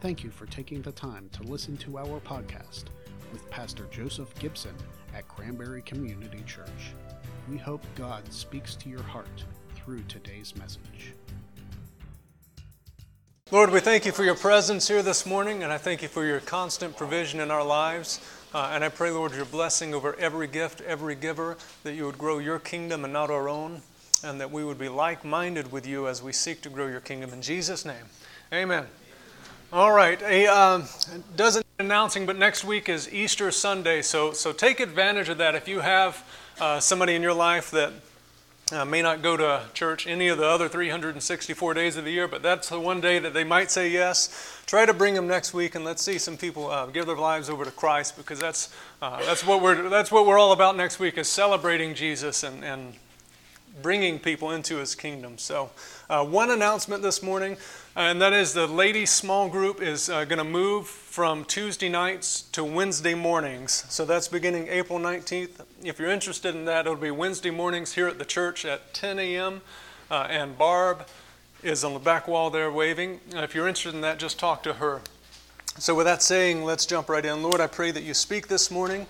Thank you for taking the time to listen to our podcast with Pastor Joseph Gibson at Cranberry Community Church. We hope God speaks to your heart through today's message. Lord, we thank you for your presence here this morning, and I thank you for your constant provision in our lives. Uh, and I pray, Lord, your blessing over every gift, every giver, that you would grow your kingdom and not our own, and that we would be like minded with you as we seek to grow your kingdom. In Jesus' name, amen. All right, a uh, doesn't announcing, but next week is Easter Sunday, so so take advantage of that. If you have uh, somebody in your life that uh, may not go to church any of the other 364 days of the year, but that's the one day that they might say yes. Try to bring them next week, and let's see some people uh, give their lives over to Christ, because that's uh, that's what we're that's what we're all about next week is celebrating Jesus and and bringing people into His kingdom. So, uh, one announcement this morning and that is the ladies' small group is uh, going to move from Tuesday nights to Wednesday mornings. So that's beginning April 19th. If you're interested in that, it'll be Wednesday mornings here at the church at 10 a.m. Uh, and Barb is on the back wall there waving. If you're interested in that, just talk to her. So, with that saying, let's jump right in. Lord, I pray that you speak this morning.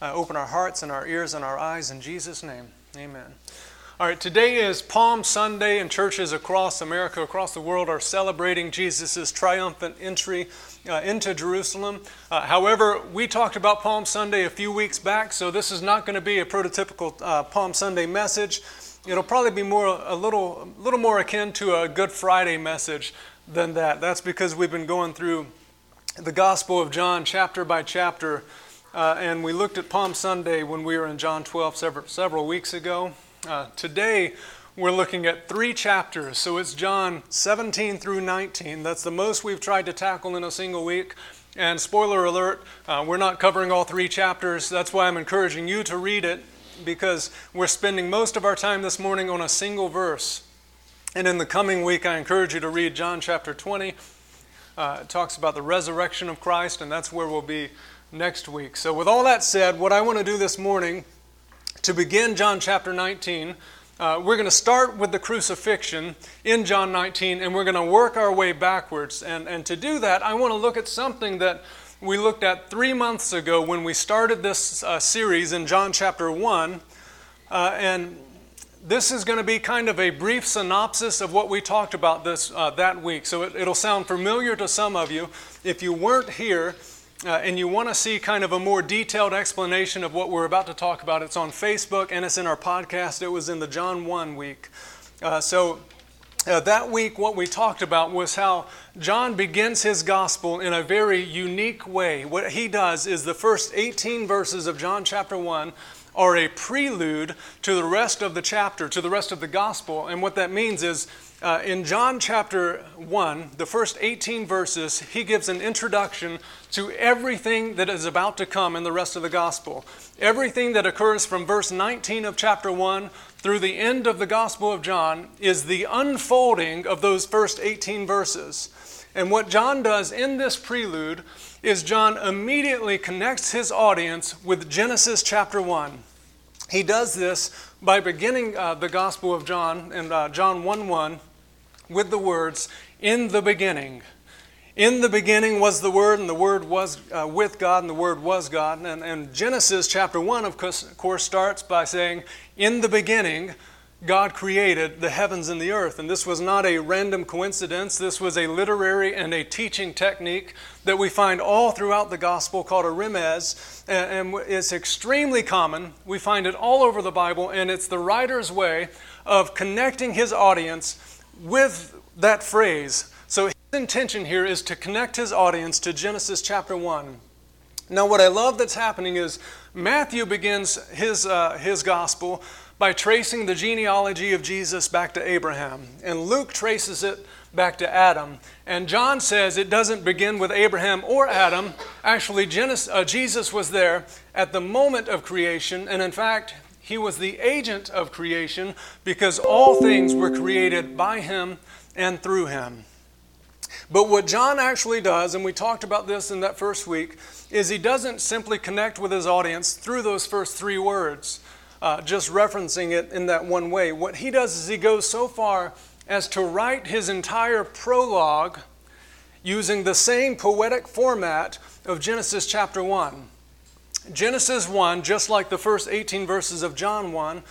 Uh, open our hearts and our ears and our eyes in Jesus' name. Amen. All right, today is Palm Sunday, and churches across America, across the world, are celebrating Jesus' triumphant entry uh, into Jerusalem. Uh, however, we talked about Palm Sunday a few weeks back, so this is not going to be a prototypical uh, Palm Sunday message. It'll probably be more a little, a little more akin to a Good Friday message than that. That's because we've been going through the Gospel of John chapter by chapter, uh, and we looked at Palm Sunday when we were in John 12 several, several weeks ago. Uh, today, we're looking at three chapters. So it's John 17 through 19. That's the most we've tried to tackle in a single week. And spoiler alert, uh, we're not covering all three chapters. That's why I'm encouraging you to read it because we're spending most of our time this morning on a single verse. And in the coming week, I encourage you to read John chapter 20. Uh, it talks about the resurrection of Christ, and that's where we'll be next week. So, with all that said, what I want to do this morning to begin John chapter 19, uh, we're going to start with the crucifixion in John 19 and we're going to work our way backwards. And, and to do that, I want to look at something that we looked at three months ago when we started this uh, series in John chapter 1. Uh, and this is going to be kind of a brief synopsis of what we talked about this uh, that week. So it, it'll sound familiar to some of you. If you weren't here, uh, and you want to see kind of a more detailed explanation of what we're about to talk about, it's on Facebook and it's in our podcast. It was in the John 1 week. Uh, so, uh, that week, what we talked about was how John begins his gospel in a very unique way. What he does is the first 18 verses of John chapter 1 are a prelude to the rest of the chapter, to the rest of the gospel. And what that means is uh, in John chapter 1, the first 18 verses, he gives an introduction to everything that is about to come in the rest of the gospel. Everything that occurs from verse 19 of chapter 1 through the end of the gospel of John is the unfolding of those first 18 verses. And what John does in this prelude is John immediately connects his audience with Genesis chapter 1. He does this by beginning uh, the Gospel of John in uh, John 1 1 with the words, In the beginning. In the beginning was the Word, and the Word was uh, with God, and the Word was God. And, and Genesis chapter 1, of course, of course, starts by saying, In the beginning, God created the heavens and the earth. And this was not a random coincidence. This was a literary and a teaching technique that we find all throughout the gospel called a remez. And it's extremely common. We find it all over the Bible, and it's the writer's way of connecting his audience with that phrase. So his intention here is to connect his audience to Genesis chapter 1. Now, what I love that's happening is Matthew begins his, uh, his gospel by tracing the genealogy of Jesus back to Abraham, and Luke traces it back to Adam. And John says it doesn't begin with Abraham or Adam. Actually, Genesis, uh, Jesus was there at the moment of creation, and in fact, he was the agent of creation because all things were created by him and through him. But what John actually does, and we talked about this in that first week, is he doesn't simply connect with his audience through those first three words, uh, just referencing it in that one way. What he does is he goes so far as to write his entire prologue using the same poetic format of Genesis chapter 1. Genesis 1, just like the first 18 verses of John 1,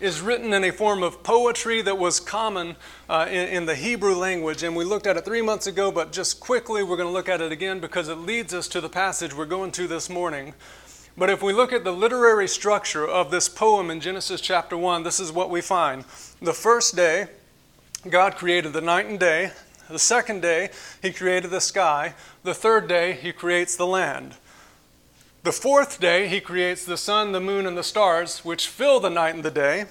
is written in a form of poetry that was common uh, in, in, the Hebrew language. And we looked at it three months ago, but just quickly we're going to look at it again because it leads us to the passage we're going to this morning. But if we look at the literary structure of this poem in Genesis chapter 1, this is what we find. The first day, God created the night and day. The second day, He created the sky. The third day, He creates the land. The fourth day, he creates the sun, the moon, and the stars, which fill the night and the day.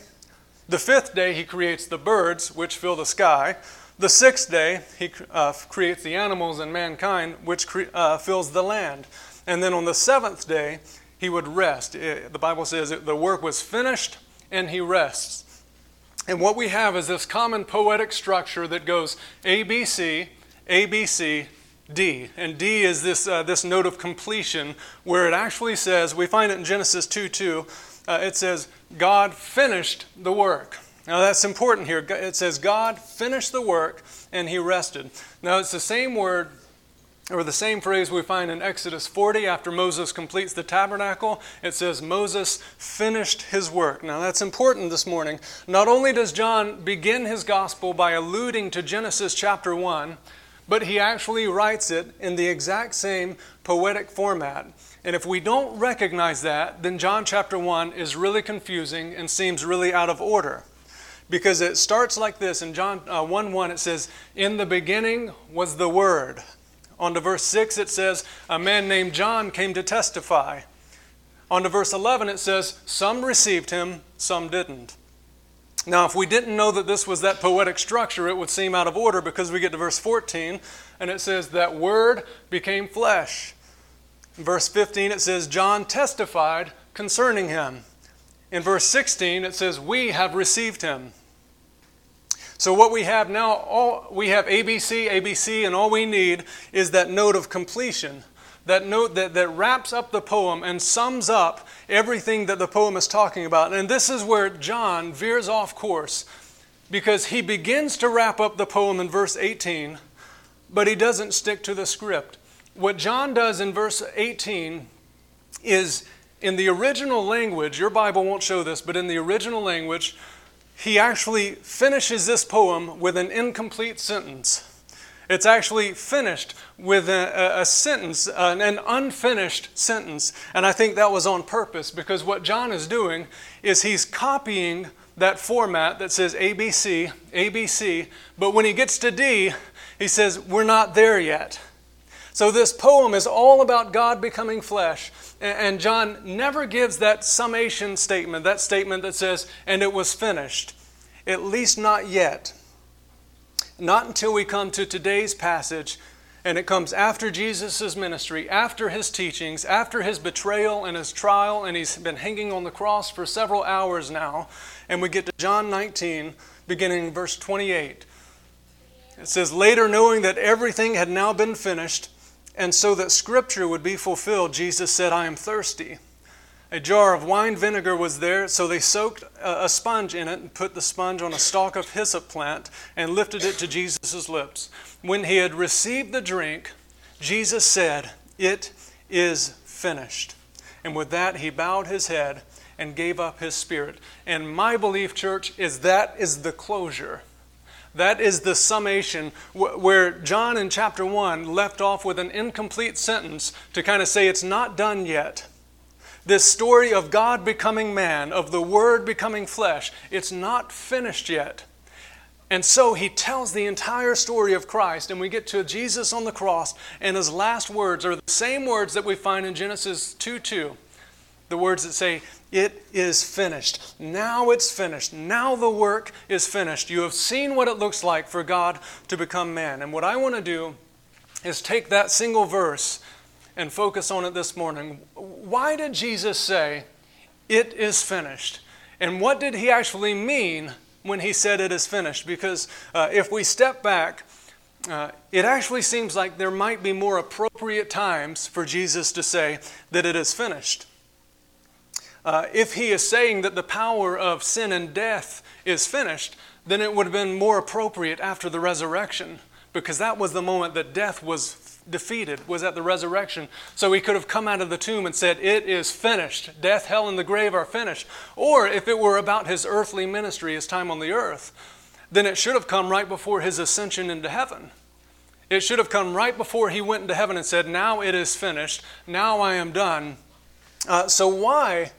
The fifth day, he creates the birds, which fill the sky. The sixth day, he uh, creates the animals and mankind, which cre- uh, fills the land. And then on the seventh day, he would rest. It, the Bible says the work was finished and he rests. And what we have is this common poetic structure that goes ABC, ABC, D. And D is this, uh, this note of completion where it actually says, we find it in Genesis 2 2, uh, it says, God finished the work. Now that's important here. It says, God finished the work and he rested. Now it's the same word or the same phrase we find in Exodus 40 after Moses completes the tabernacle. It says, Moses finished his work. Now that's important this morning. Not only does John begin his gospel by alluding to Genesis chapter 1, but he actually writes it in the exact same poetic format. And if we don't recognize that, then John chapter 1 is really confusing and seems really out of order. Because it starts like this in John uh, 1 1, it says, In the beginning was the Word. On to verse 6, it says, A man named John came to testify. On to verse 11, it says, Some received him, some didn't. Now, if we didn't know that this was that poetic structure, it would seem out of order because we get to verse 14 and it says, That word became flesh. In verse 15, it says, John testified concerning him. In verse 16, it says, We have received him. So, what we have now, all, we have ABC, ABC, and all we need is that note of completion that note that, that wraps up the poem and sums up everything that the poem is talking about. And this is where John veers off course because he begins to wrap up the poem in verse 18, but he doesn't stick to the script. What John does in verse 18 is in the original language, your Bible won't show this, but in the original language, he actually finishes this poem with an incomplete sentence. It's actually finished with a, a, sentence, an, an unfinished sentence. And I think that was on purpose because what John is doing is he's copying that format that says ABC, ABC, but when he gets to D, he says, We're not there yet. So this poem is all about God becoming flesh. And John never gives that summation statement, that statement that says, And it was finished. At least not yet. Not until we come to today's passage, and it comes after Jesus' ministry, after his teachings, after his betrayal and his trial, and he's been hanging on the cross for several hours now. And we get to John 19, beginning verse 28. It says, Later, knowing that everything had now been finished, and so that scripture would be fulfilled, Jesus said, I am thirsty. A jar of wine vinegar was there, so they soaked a sponge in it and put the sponge on a stalk of hyssop plant and lifted it to Jesus' lips. When he had received the drink, Jesus said, It is finished. And with that, he bowed his head and gave up his spirit. And my belief, church, is that is the closure. That is the summation where John in chapter 1 left off with an incomplete sentence to kind of say it's not done yet. This story of God becoming man, of the Word becoming flesh, it's not finished yet. And so he tells the entire story of Christ, and we get to Jesus on the cross, and his last words are the same words that we find in Genesis 2 2. The words that say, It is finished. Now it's finished. Now the work is finished. You have seen what it looks like for God to become man. And what I want to do is take that single verse and focus on it this morning. Why did Jesus say, It is finished? And what did he actually mean when he said it is finished? Because uh, if we step back, uh, it actually seems like there might be more appropriate times for Jesus to say that it is finished. Uh, if he is saying that the power of sin and death is finished, then it would have been more appropriate after the resurrection because that was the moment that death was defeated, was at the resurrection. So he could have come out of the tomb and said, It is finished. Death, hell, and the grave are finished. Or if it were about his earthly ministry, his time on the earth, then it should have come right before his ascension into heaven. It should have come right before he went into heaven and said, Now it is finished. Now I am done. Uh, so why,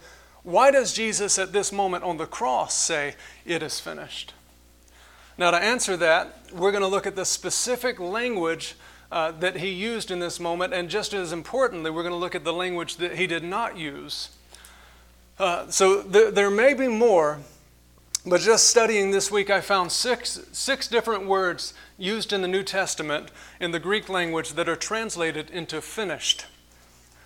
why does Jesus at this moment on the cross say, It is finished? Now, to answer that, we're going to look at the specific language uh, that he used in this moment, and just as importantly, we're going to look at the language that he did not use. Uh, so th- there may be more, but just studying this week, I found six, six different words used in the New Testament in the Greek language that are translated into finished.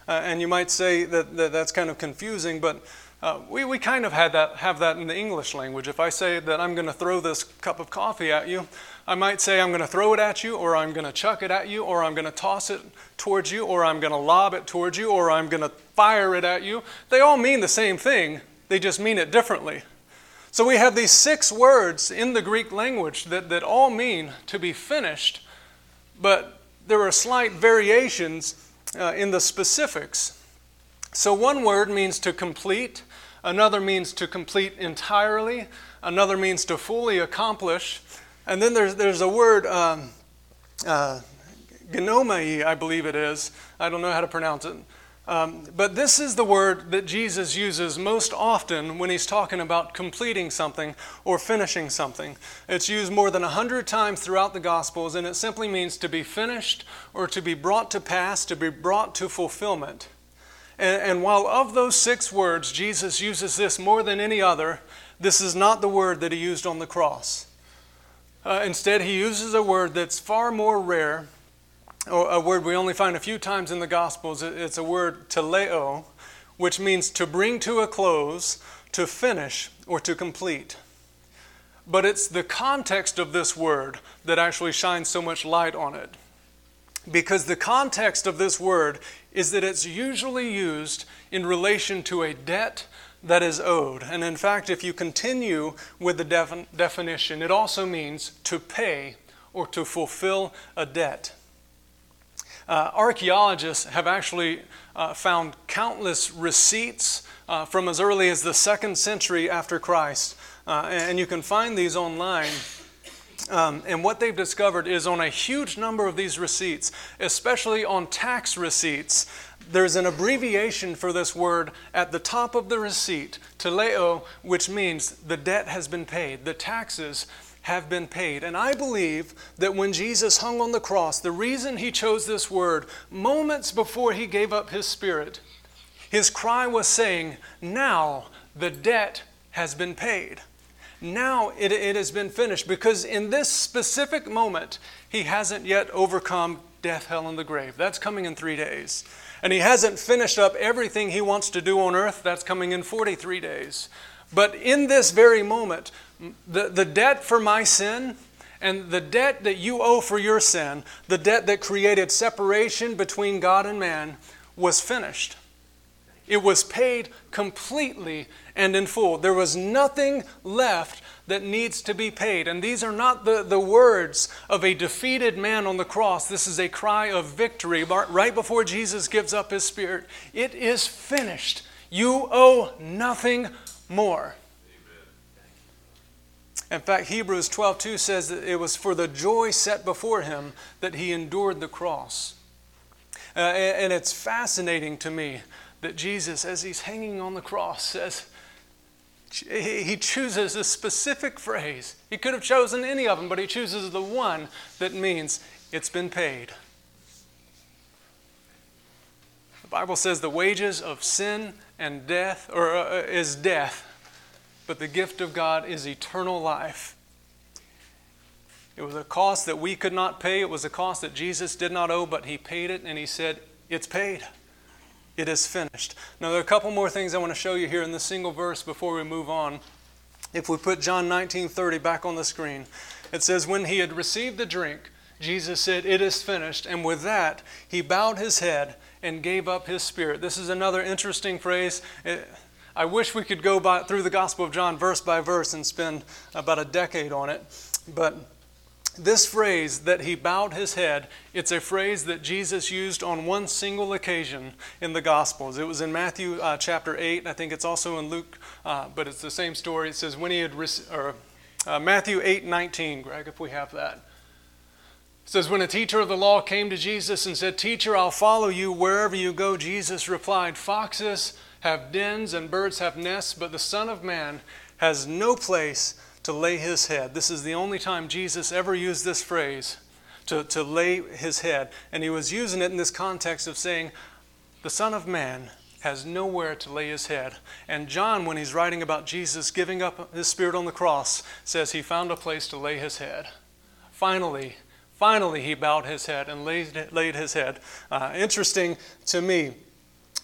Uh, and you might say that, that that's kind of confusing, but uh, we, we kind of had that, have that in the English language. If I say that I'm going to throw this cup of coffee at you, I might say I'm going to throw it at you, or I'm going to chuck it at you, or I'm going to toss it towards you, or I'm going to lob it towards you, or I'm going to fire it at you. They all mean the same thing, they just mean it differently. So we have these six words in the Greek language that, that all mean to be finished, but there are slight variations uh, in the specifics. So one word means to complete, Another means to complete entirely. Another means to fully accomplish. And then there's, there's a word, um, uh, genomai, I believe it is. I don't know how to pronounce it. Um, but this is the word that Jesus uses most often when he's talking about completing something or finishing something. It's used more than a hundred times throughout the Gospels, and it simply means to be finished or to be brought to pass, to be brought to fulfillment. And, and while of those six words, Jesus uses this more than any other, this is not the word that he used on the cross. Uh, instead, he uses a word that's far more rare, a word we only find a few times in the Gospels. It's a word teleo, which means to bring to a close, to finish, or to complete. But it's the context of this word that actually shines so much light on it. Because the context of this word is that it's usually used in relation to a debt that is owed. And in fact, if you continue with the defin- definition, it also means to pay or to fulfill a debt. Uh, archaeologists have actually uh, found countless receipts uh, from as early as the second century after Christ. Uh, and you can find these online. Um, and what they've discovered is on a huge number of these receipts, especially on tax receipts, there's an abbreviation for this word at the top of the receipt, teleo, which means the debt has been paid, the taxes have been paid. And I believe that when Jesus hung on the cross, the reason he chose this word moments before he gave up his spirit, his cry was saying, Now the debt has been paid. Now it, it has been finished because in this specific moment, he hasn't yet overcome death, hell, and the grave. That's coming in three days. And he hasn't finished up everything he wants to do on earth. That's coming in 43 days. But in this very moment, the, the debt for my sin and the debt that you owe for your sin, the debt that created separation between God and man, was finished. It was paid completely and in full. There was nothing left that needs to be paid. And these are not the, the words of a defeated man on the cross. This is a cry of victory right before Jesus gives up his spirit. It is finished. You owe nothing more. In fact, Hebrews 12:2 says that it was for the joy set before him that he endured the cross. Uh, and it's fascinating to me that Jesus, as he's hanging on the cross, says, he chooses a specific phrase. He could have chosen any of them, but he chooses the one that means it's been paid. The Bible says the wages of sin and death or uh, is death, but the gift of God is eternal life. It was a cost that we could not pay. It was a cost that Jesus did not owe, but he paid it and he said, "It's paid." It is finished. Now, there are a couple more things I want to show you here in this single verse before we move on. If we put John 19:30 back on the screen, it says, When he had received the drink, Jesus said, It is finished. And with that, he bowed his head and gave up his spirit. This is another interesting phrase. Eh, I wish we could go by, through the Gospel of John verse by verse and spend about a decade on it. But this phrase that he bowed his head, it's a phrase that Jesus used on one single occasion in the Gospels. It was in Matthew uh, chapter 8. I think it's also in Luke, uh, but it's the same story. It says, when he had, or uh, Matthew 8 19, Greg, if we have that. It says, When a teacher of the law came to Jesus and said, Teacher, I'll follow you wherever you go, Jesus replied, Foxes have dens and birds have nests, but the Son of Man has no place to lay his head. This is the only time Jesus ever used this phrase, to, to lay his head. And he was using it in this context of saying, the Son of Man has nowhere to lay his head. And John, when he's writing about Jesus giving up his spirit on the cross, says he found a place to lay his head. Finally, finally, he bowed his head and laid, laid his head. Uh, interesting to me,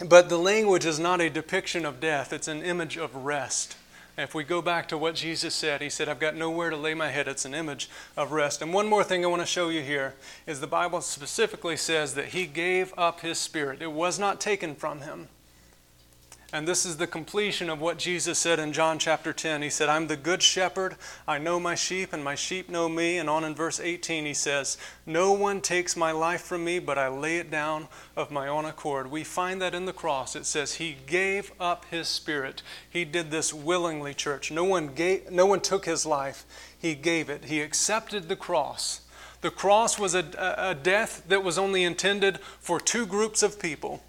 but the language is not a depiction of death, it's an image of rest. If we go back to what Jesus said, He said, I've got nowhere to lay my head. It's an image of rest. And one more thing I want to show you here is the Bible specifically says that He gave up His Spirit, it was not taken from Him. And this is the completion of what Jesus said in John chapter 10. He said, I'm the good shepherd. I know my sheep, and my sheep know me. And on in verse 18, he says, No one takes my life from me, but I lay it down of my own accord. We find that in the cross. It says, He gave up His spirit. He did this willingly, church. No one, gave, no one took His life, He gave it. He accepted the cross. The cross was a, a death that was only intended for two groups of people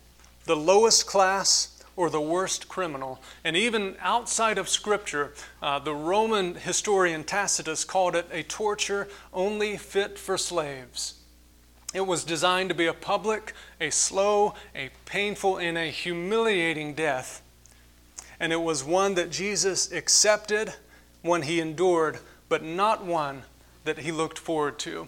the lowest class or the worst criminal. And even outside of Scripture, uh, the Roman historian Tacitus called it a torture only fit for slaves. It was designed to be a public, a slow, a painful, and a humiliating death. And it was one that Jesus accepted, one he endured, but not one that he looked forward to.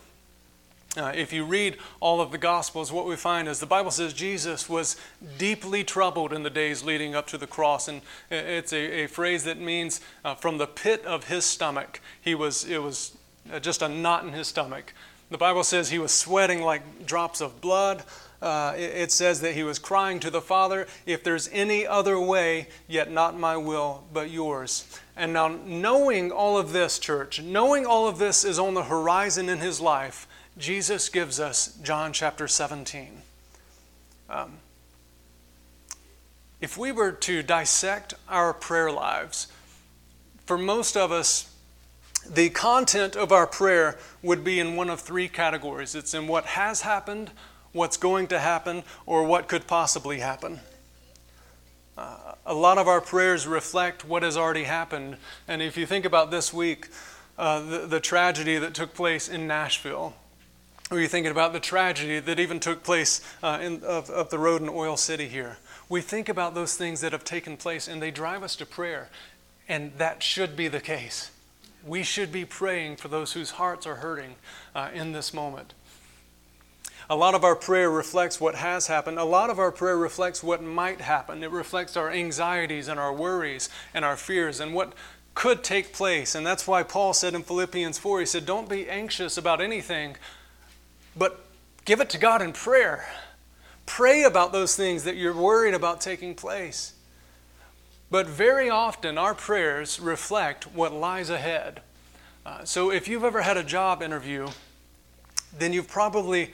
Uh, if you read all of the Gospels, what we find is the Bible says Jesus was deeply troubled in the days leading up to the cross. And it's a, a phrase that means uh, from the pit of his stomach. He was, it was uh, just a knot in his stomach. The Bible says he was sweating like drops of blood. Uh, it, it says that he was crying to the Father, If there's any other way, yet not my will, but yours. And now, knowing all of this, church, knowing all of this is on the horizon in his life, Jesus gives us John chapter 17. Um, if we were to dissect our prayer lives, for most of us, the content of our prayer would be in one of three categories it's in what has happened, what's going to happen, or what could possibly happen. Uh, a lot of our prayers reflect what has already happened. And if you think about this week, uh, the, the tragedy that took place in Nashville, or you're thinking about the tragedy that even took place uh, in, of, of the road in Oil City here. We think about those things that have taken place and they drive us to prayer. And that should be the case. We should be praying for those whose hearts are hurting uh, in this moment. A lot of our prayer reflects what has happened. A lot of our prayer reflects what might happen. It reflects our anxieties and our worries and our fears and what could take place. And that's why Paul said in Philippians 4, he said, Don't be anxious about anything, but give it to God in prayer. Pray about those things that you're worried about taking place. But very often, our prayers reflect what lies ahead. Uh, so if you've ever had a job interview, then you've probably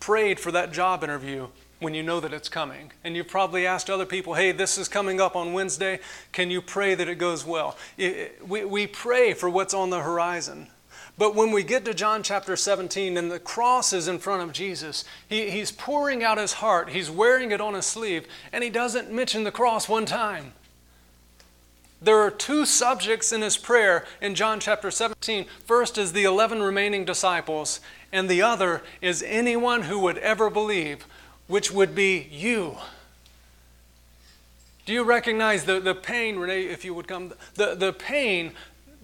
prayed for that job interview when you know that it's coming. And you've probably asked other people, hey, this is coming up on Wednesday. Can you pray that it goes well? It, we, we pray for what's on the horizon. But when we get to John chapter 17 and the cross is in front of Jesus, he, he's pouring out his heart, he's wearing it on his sleeve, and he doesn't mention the cross one time. There are two subjects in his prayer in John chapter 17. First is the 11 remaining disciples, and the other is anyone who would ever believe, which would be you. Do you recognize the, the pain, Renee, if you would come? The, the pain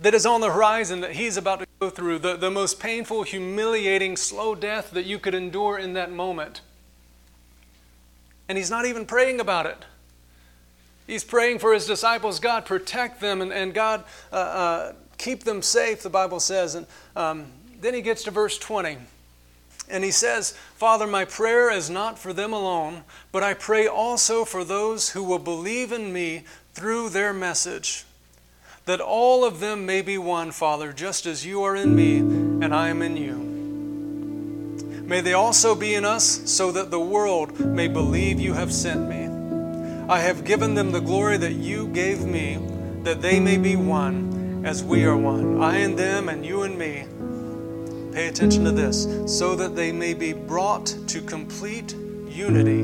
that is on the horizon that he's about to go through, the, the most painful, humiliating, slow death that you could endure in that moment. And he's not even praying about it. He's praying for his disciples God, protect them, and, and God, uh, uh, keep them safe, the Bible says. And um, then he gets to verse 20. And he says, Father, my prayer is not for them alone, but I pray also for those who will believe in me through their message that all of them may be one, Father, just as you are in me and I am in you. May they also be in us, so that the world may believe you have sent me. I have given them the glory that you gave me, that they may be one, as we are one, I and them, and you and me. Pay attention to this, so that they may be brought to complete unity.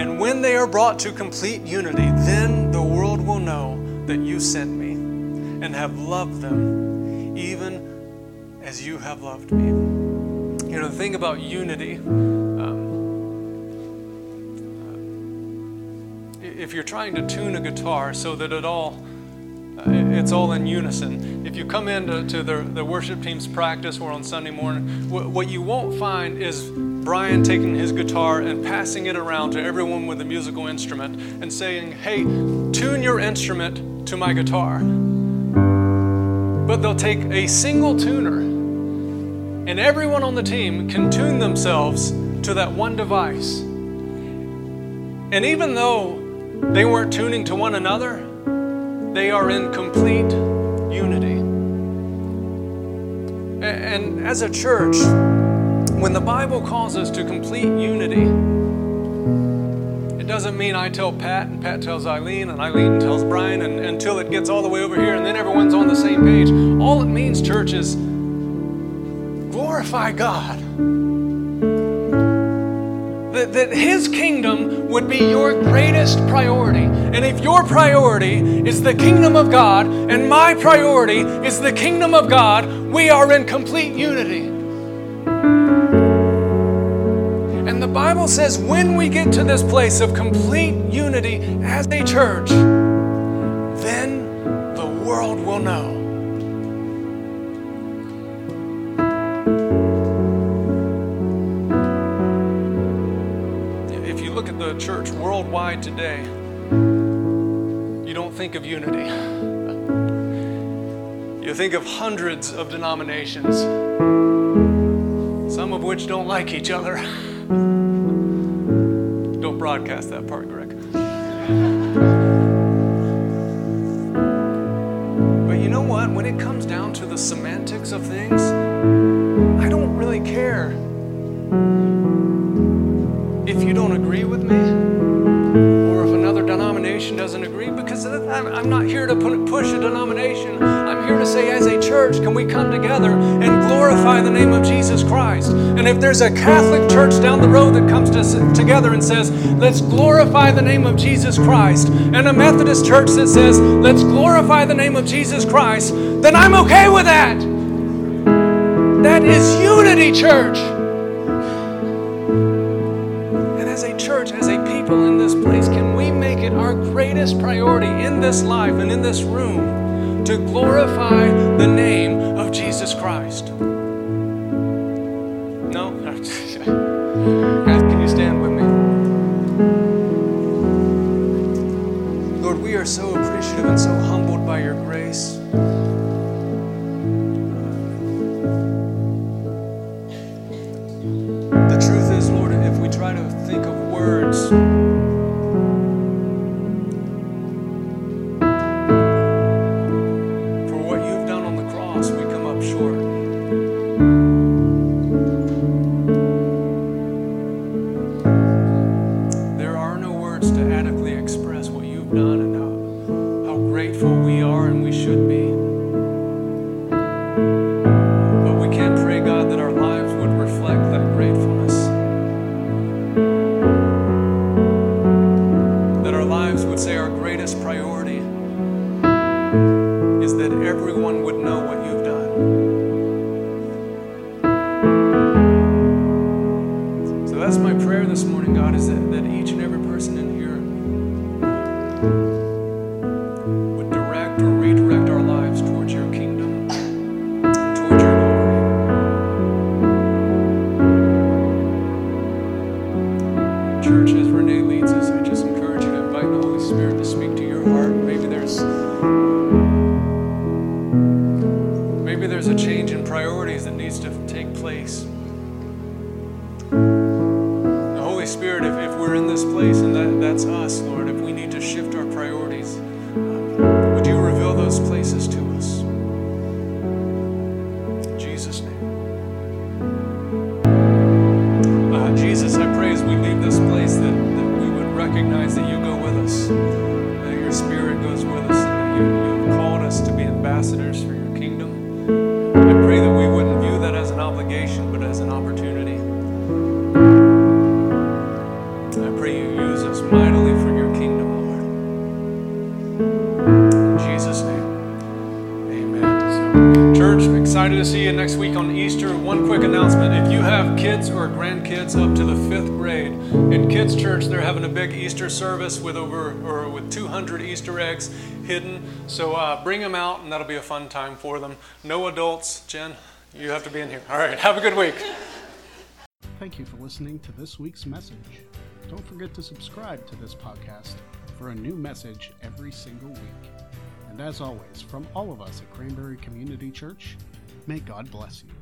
And when they are brought to complete unity, then the world will know that you sent me and have loved them even as you have loved me. You know, the thing about unity, um, uh, if you're trying to tune a guitar so that it all uh, it's all in unison. If you come into to the, the worship team's practice or on Sunday morning, wh- what you won't find is Brian taking his guitar and passing it around to everyone with a musical instrument and saying, Hey, tune your instrument to my guitar. But they'll take a single tuner and everyone on the team can tune themselves to that one device. And even though they weren't tuning to one another, they are in complete unity. And as a church, when the Bible calls us to complete unity, it doesn't mean I tell Pat and Pat tells Eileen and Eileen tells Brian and, until it gets all the way over here and then everyone's on the same page. All it means, church, is glorify God. That, that His kingdom would be your greatest priority. And if your priority is the kingdom of God and my priority is the kingdom of God, we are in complete unity. Bible says when we get to this place of complete unity as a church, then the world will know If you look at the church worldwide today, you don't think of unity. You think of hundreds of denominations, some of which don't like each other. Broadcast that part, Greg. But you know what? When it comes down to the semantics of things, I don't really care if you don't agree with me or if another denomination doesn't agree, because I'm not here to push a denomination. Say, as a church, can we come together and glorify the name of Jesus Christ? And if there's a Catholic church down the road that comes to, together and says, let's glorify the name of Jesus Christ, and a Methodist church that says, let's glorify the name of Jesus Christ, then I'm okay with that. That is unity, church. And as a church, as a people in this place, can we make it our greatest priority in this life and in this room to glorify the name of Jesus Christ. No? Guys, can you stand with me? Lord, we are so appreciative and so obligation, but as an opportunity. I pray you use us mightily for your kingdom, Lord. In Jesus' name, amen. So, church, I'm excited to see you next week on Easter. One quick announcement if you have kids or grandkids up to the fifth grade, in Kids Church, they're having a big Easter service with over or with 200 Easter eggs hidden. So uh, bring them out, and that'll be a fun time for them. No adults. Jen, you have to be in here. All right, have a good week. Thank you for listening to this week's message. Don't forget to subscribe to this podcast for a new message every single week. And as always, from all of us at Cranberry Community Church, may God bless you.